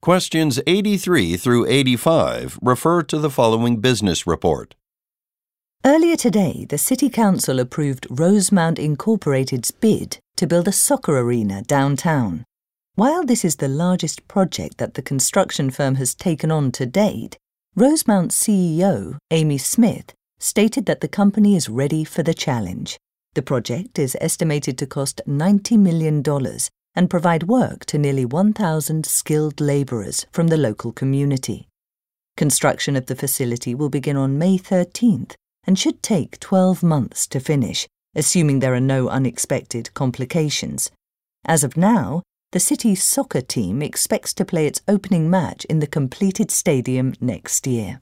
Questions 83 through 85 refer to the following business report. Earlier today, the City Council approved Rosemount Incorporated's bid to build a soccer arena downtown. While this is the largest project that the construction firm has taken on to date, Rosemount's CEO, Amy Smith, stated that the company is ready for the challenge. The project is estimated to cost $90 million and provide work to nearly 1,000 skilled labourers from the local community. Construction of the facility will begin on May 13th and should take 12 months to finish, assuming there are no unexpected complications. As of now, the city's soccer team expects to play its opening match in the completed stadium next year.